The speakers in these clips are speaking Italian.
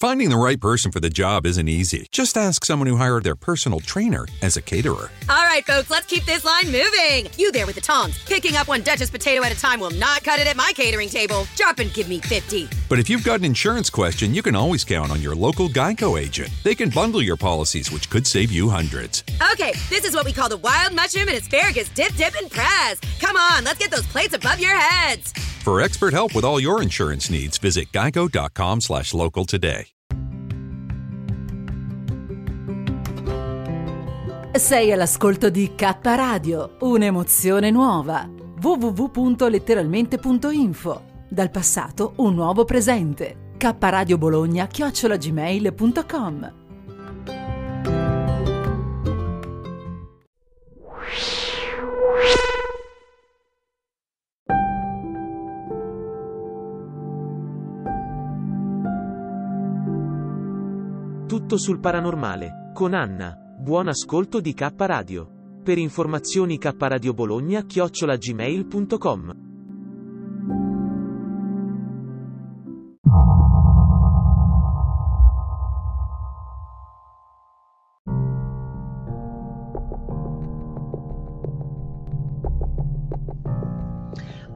Finding the right person for the job isn't easy. Just ask someone who hired their personal trainer as a caterer. All right, folks, let's keep this line moving. You there with the tongs. Picking up one Duchess potato at a time will not cut it at my catering table. Drop and give me 50. But if you've got an insurance question, you can always count on your local Geico agent. They can bundle your policies, which could save you hundreds. Okay, this is what we call the wild mushroom and asparagus dip, dip, and press. Come on, let's get those plates above your heads. For expert help with all your insurance needs, visit geico.com slash local today. Sei all'ascolto di K Radio, un'emozione nuova. www.letteralmente.info. Dal passato un nuovo presente. K Radio Bologna chiocciolagmail.com. Tutto sul paranormale, con Anna. Buon ascolto di K Radio. Per informazioni K Radio Bologna chiocciolagmail.com.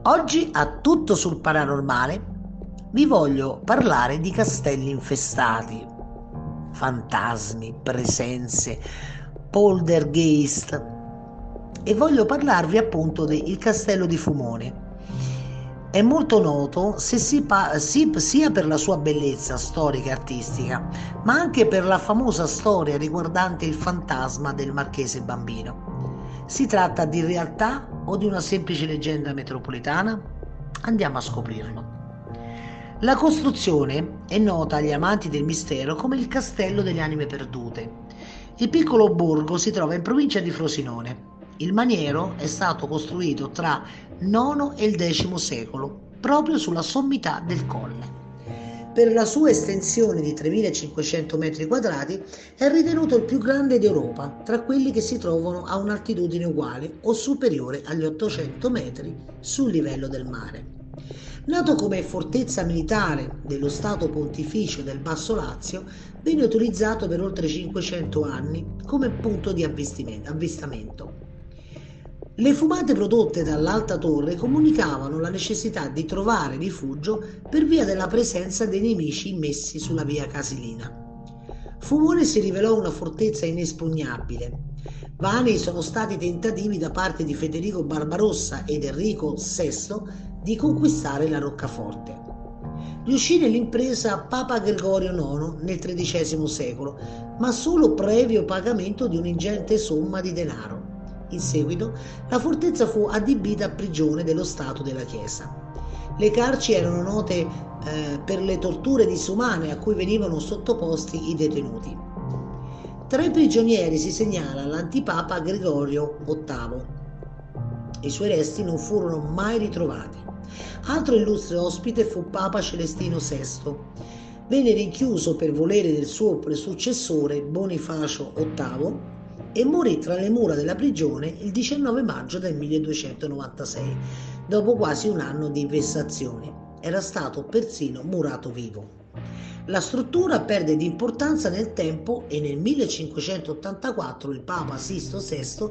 Oggi a tutto sul paranormale vi voglio parlare di castelli infestati, fantasmi, presenze, poltergeist e voglio parlarvi appunto del castello di Fumone. È molto noto si pa- si, sia per la sua bellezza storica e artistica, ma anche per la famosa storia riguardante il fantasma del marchese bambino. Si tratta di realtà o di una semplice leggenda metropolitana? Andiamo a scoprirlo. La costruzione è nota agli amanti del mistero come il Castello delle Anime Perdute. Il piccolo borgo si trova in provincia di Frosinone. Il maniero è stato costruito tra IX e il X secolo, proprio sulla sommità del colle. Per la sua estensione di 3.500 metri quadrati è ritenuto il più grande d'Europa, tra quelli che si trovano a un'altitudine uguale o superiore agli 800 metri sul livello del mare. Nato come fortezza militare dello Stato Pontificio del Basso Lazio, venne utilizzato per oltre 500 anni come punto di avvistamento. Le fumate prodotte dall'alta torre comunicavano la necessità di trovare rifugio per via della presenza dei nemici immessi sulla via Casilina. Fumone si rivelò una fortezza inespugnabile. Vani sono stati tentativi da parte di Federico Barbarossa ed Enrico VI di conquistare la roccaforte. Riuscì nell'impresa Papa Gregorio IX nel XIII secolo, ma solo previo pagamento di un'ingente somma di denaro. In seguito la fortezza fu adibita a prigione dello Stato della Chiesa. Le carci erano note eh, per le torture disumane a cui venivano sottoposti i detenuti. Tra i prigionieri si segnala l'antipapa Gregorio VIII. I suoi resti non furono mai ritrovati. Altro illustre ospite fu Papa Celestino VI. Venne rinchiuso per volere del suo successore Bonifacio VIII e morì tra le mura della prigione il 19 maggio del 1296, dopo quasi un anno di vessazioni. Era stato persino murato vivo. La struttura perde di importanza nel tempo e nel 1584 il Papa Sisto VI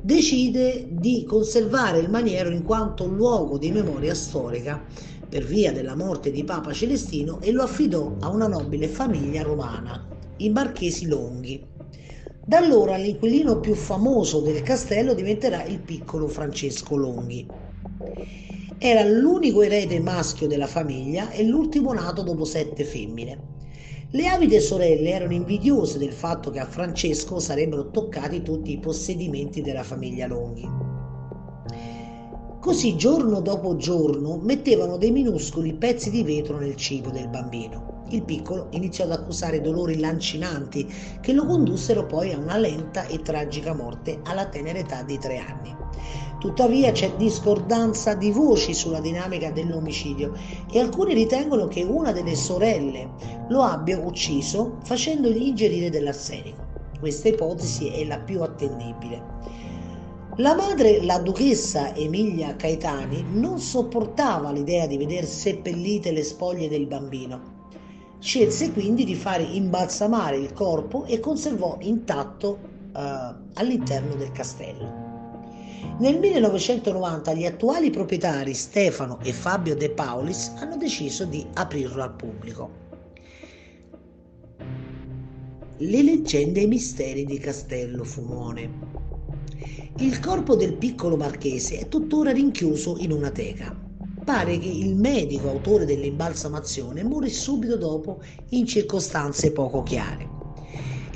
decide di conservare il maniero in quanto luogo di memoria storica per via della morte di Papa Celestino e lo affidò a una nobile famiglia romana, i Marchesi Longhi. Da allora l'inquilino più famoso del castello diventerà il piccolo Francesco Longhi. Era l'unico erede maschio della famiglia e l'ultimo nato dopo sette femmine. Le avide sorelle erano invidiose del fatto che a Francesco sarebbero toccati tutti i possedimenti della famiglia Longhi. Così giorno dopo giorno mettevano dei minuscoli pezzi di vetro nel cibo del bambino. Il piccolo iniziò ad accusare dolori lancinanti che lo condussero poi a una lenta e tragica morte alla tenera età di tre anni. Tuttavia c'è discordanza di voci sulla dinamica dell'omicidio e alcuni ritengono che una delle sorelle lo abbia ucciso facendogli ingerire dell'arsenico. Questa ipotesi è la più attendibile. La madre, la duchessa Emilia Caetani, non sopportava l'idea di vedere seppellite le spoglie del bambino Scelse quindi di fare imbalsamare il corpo e conservò intatto eh, all'interno del castello. Nel 1990 gli attuali proprietari Stefano e Fabio De Paulis hanno deciso di aprirlo al pubblico. Le leggende e i misteri di Castello Fumone. Il corpo del piccolo marchese è tuttora rinchiuso in una teca. Pare che il medico autore dell'imbalsamazione morì subito dopo in circostanze poco chiare.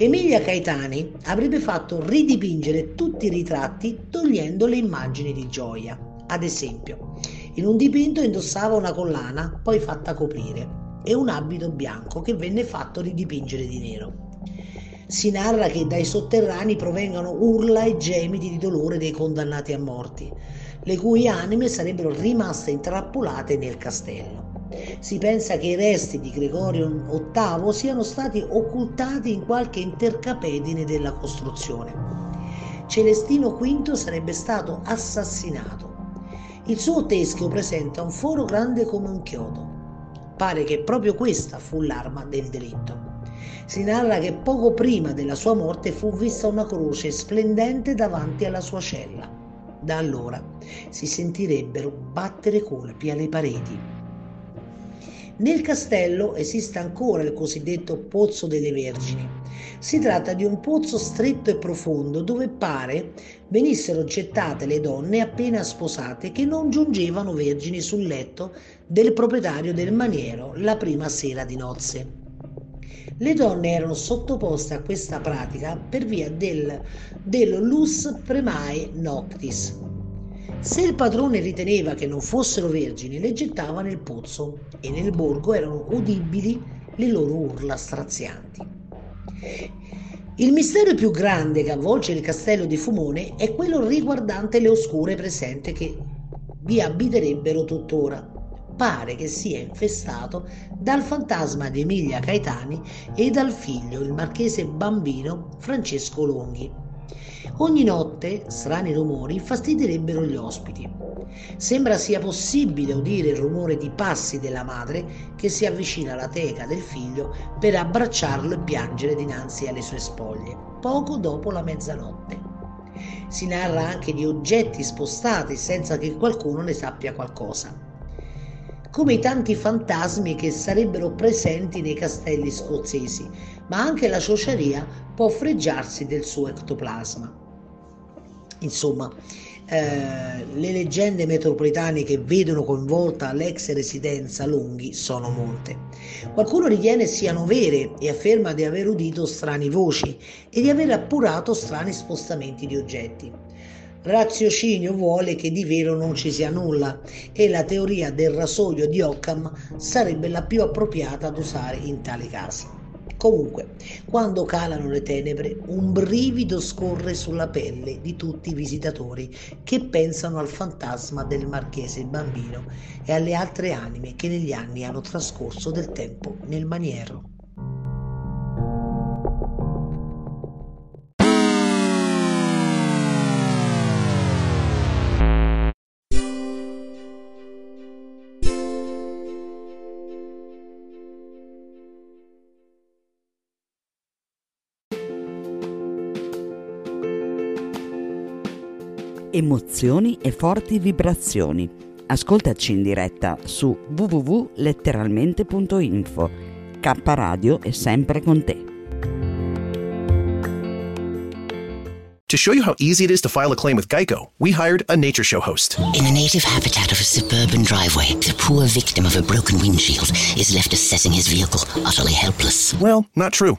Emilia Caetani avrebbe fatto ridipingere tutti i ritratti togliendo le immagini di gioia. Ad esempio, in un dipinto indossava una collana poi fatta coprire e un abito bianco che venne fatto ridipingere di nero. Si narra che dai sotterranei provengano urla e gemiti di dolore dei condannati a morti, le cui anime sarebbero rimaste intrappolate nel castello. Si pensa che i resti di Gregorio VIII siano stati occultati in qualche intercapedine della costruzione. Celestino V sarebbe stato assassinato. Il suo teschio presenta un foro grande come un chiodo. Pare che proprio questa fu l'arma del delitto. Si narra che poco prima della sua morte fu vista una croce splendente davanti alla sua cella. Da allora si sentirebbero battere colpi alle pareti. Nel castello esiste ancora il cosiddetto Pozzo delle Vergini. Si tratta di un pozzo stretto e profondo dove pare venissero gettate le donne appena sposate che non giungevano vergini sul letto del proprietario del maniero la prima sera di nozze. Le donne erano sottoposte a questa pratica per via del, del lus premae noctis. Se il padrone riteneva che non fossero vergini, le gettava nel pozzo e nel borgo erano udibili le loro urla strazianti. Il mistero più grande che avvolge il castello di Fumone è quello riguardante le oscure presenze che vi abiterebbero tuttora pare che sia infestato dal fantasma di Emilia Caetani e dal figlio, il marchese bambino Francesco Longhi. Ogni notte strani rumori infastidirebbero gli ospiti. Sembra sia possibile udire il rumore di passi della madre che si avvicina alla teca del figlio per abbracciarlo e piangere dinanzi alle sue spoglie, poco dopo la mezzanotte. Si narra anche di oggetti spostati senza che qualcuno ne sappia qualcosa come i tanti fantasmi che sarebbero presenti nei castelli scozzesi, ma anche la ciociaria può fregiarsi del suo ectoplasma. Insomma, eh, le leggende metropolitane che vedono coinvolta l'ex residenza Lunghi sono molte. Qualcuno ritiene siano vere e afferma di aver udito strane voci e di aver appurato strani spostamenti di oggetti. Raziocinio vuole che di vero non ci sia nulla e la teoria del rasoio di Occam sarebbe la più appropriata ad usare in tali casi. Comunque, quando calano le tenebre, un brivido scorre sulla pelle di tutti i visitatori che pensano al fantasma del marchese bambino e alle altre anime che negli anni hanno trascorso del tempo nel maniero. Emozioni e forti vibrazioni. Ascoltaci in diretta su www.letteralmente.info. K Radio è sempre con te. To show you how easy it is to file a claim with Geico, we hired a nature show host. In the native habitat of a suburban driveway, the poor victim of a broken windshield is left assessing his vehicle, utterly helpless. Well, not true.